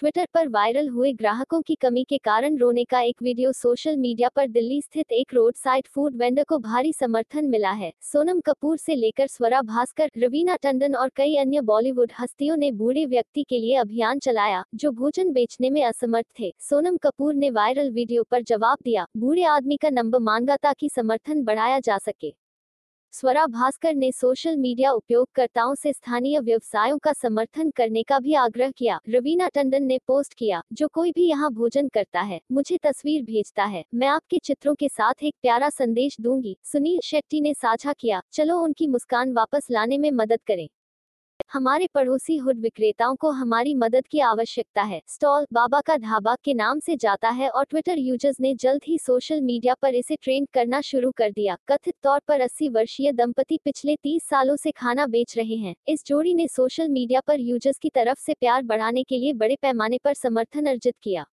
Twitter पर viral हुए ग्राहकों की कमी के कारण रोने का एक वीडियो सोशल मीडिया पर दिल्ली स्थित एक रोड साइड फ़ूड वेंडर को भारी समर्थन मिला है। सोनम कपूर से लेकर स्वरा भास्कर, रवीना टंडन और कई अन्य बॉलीवुड हस्तियों ने बूढ़े व्यक्ति के लिए अभियान चलाया, जो भोजन बेचने में असमर्थ थे। सोनम कपूर ने वायरल वीडियो पर जवाब दिया, बूढ़े आदमी का नंबर मांगा ताकि समर्थन बढ़ाया जा सके। स्वरा भास्कर ने सोशल मीडिया उपयोगकर्ताओं से स्थानीय व्यवसायों का समर्थन करने का भी आग्रह किया। रवीना टंडन ने पोस्ट किया, जो कोई भी यहाँ भोजन करता है, मुझे तस्वीर भेजता है। मैं आपके चित्रों के साथ एक प्यारा संदेश दूँगी। सुनील शेट्टी ने साझा किया, चलो उनकी मुस्कान वापस लाने में मदद करें। हमारे पड़ोसी हुड विक्रेताओं को हमारी मदद की आवश्यकता है। स्टॉल बाबा का ढाबा के नाम से जाता है और ट्विटर यूज़र्स ने जल्द ही सोशल मीडिया पर इसे ट्रेंड करना शुरू कर दिया। कथित तौर पर 80 वर्षीय दंपति पिछले 30 सालों से खाना बेच रहे हैं। इस जोड़ी ने सोशल मीडिया पर यूज़र्स की तरफ़ से प्यार बढ़ाने के लिए बड़े पैमाने पर समर्थन अर्जित किया।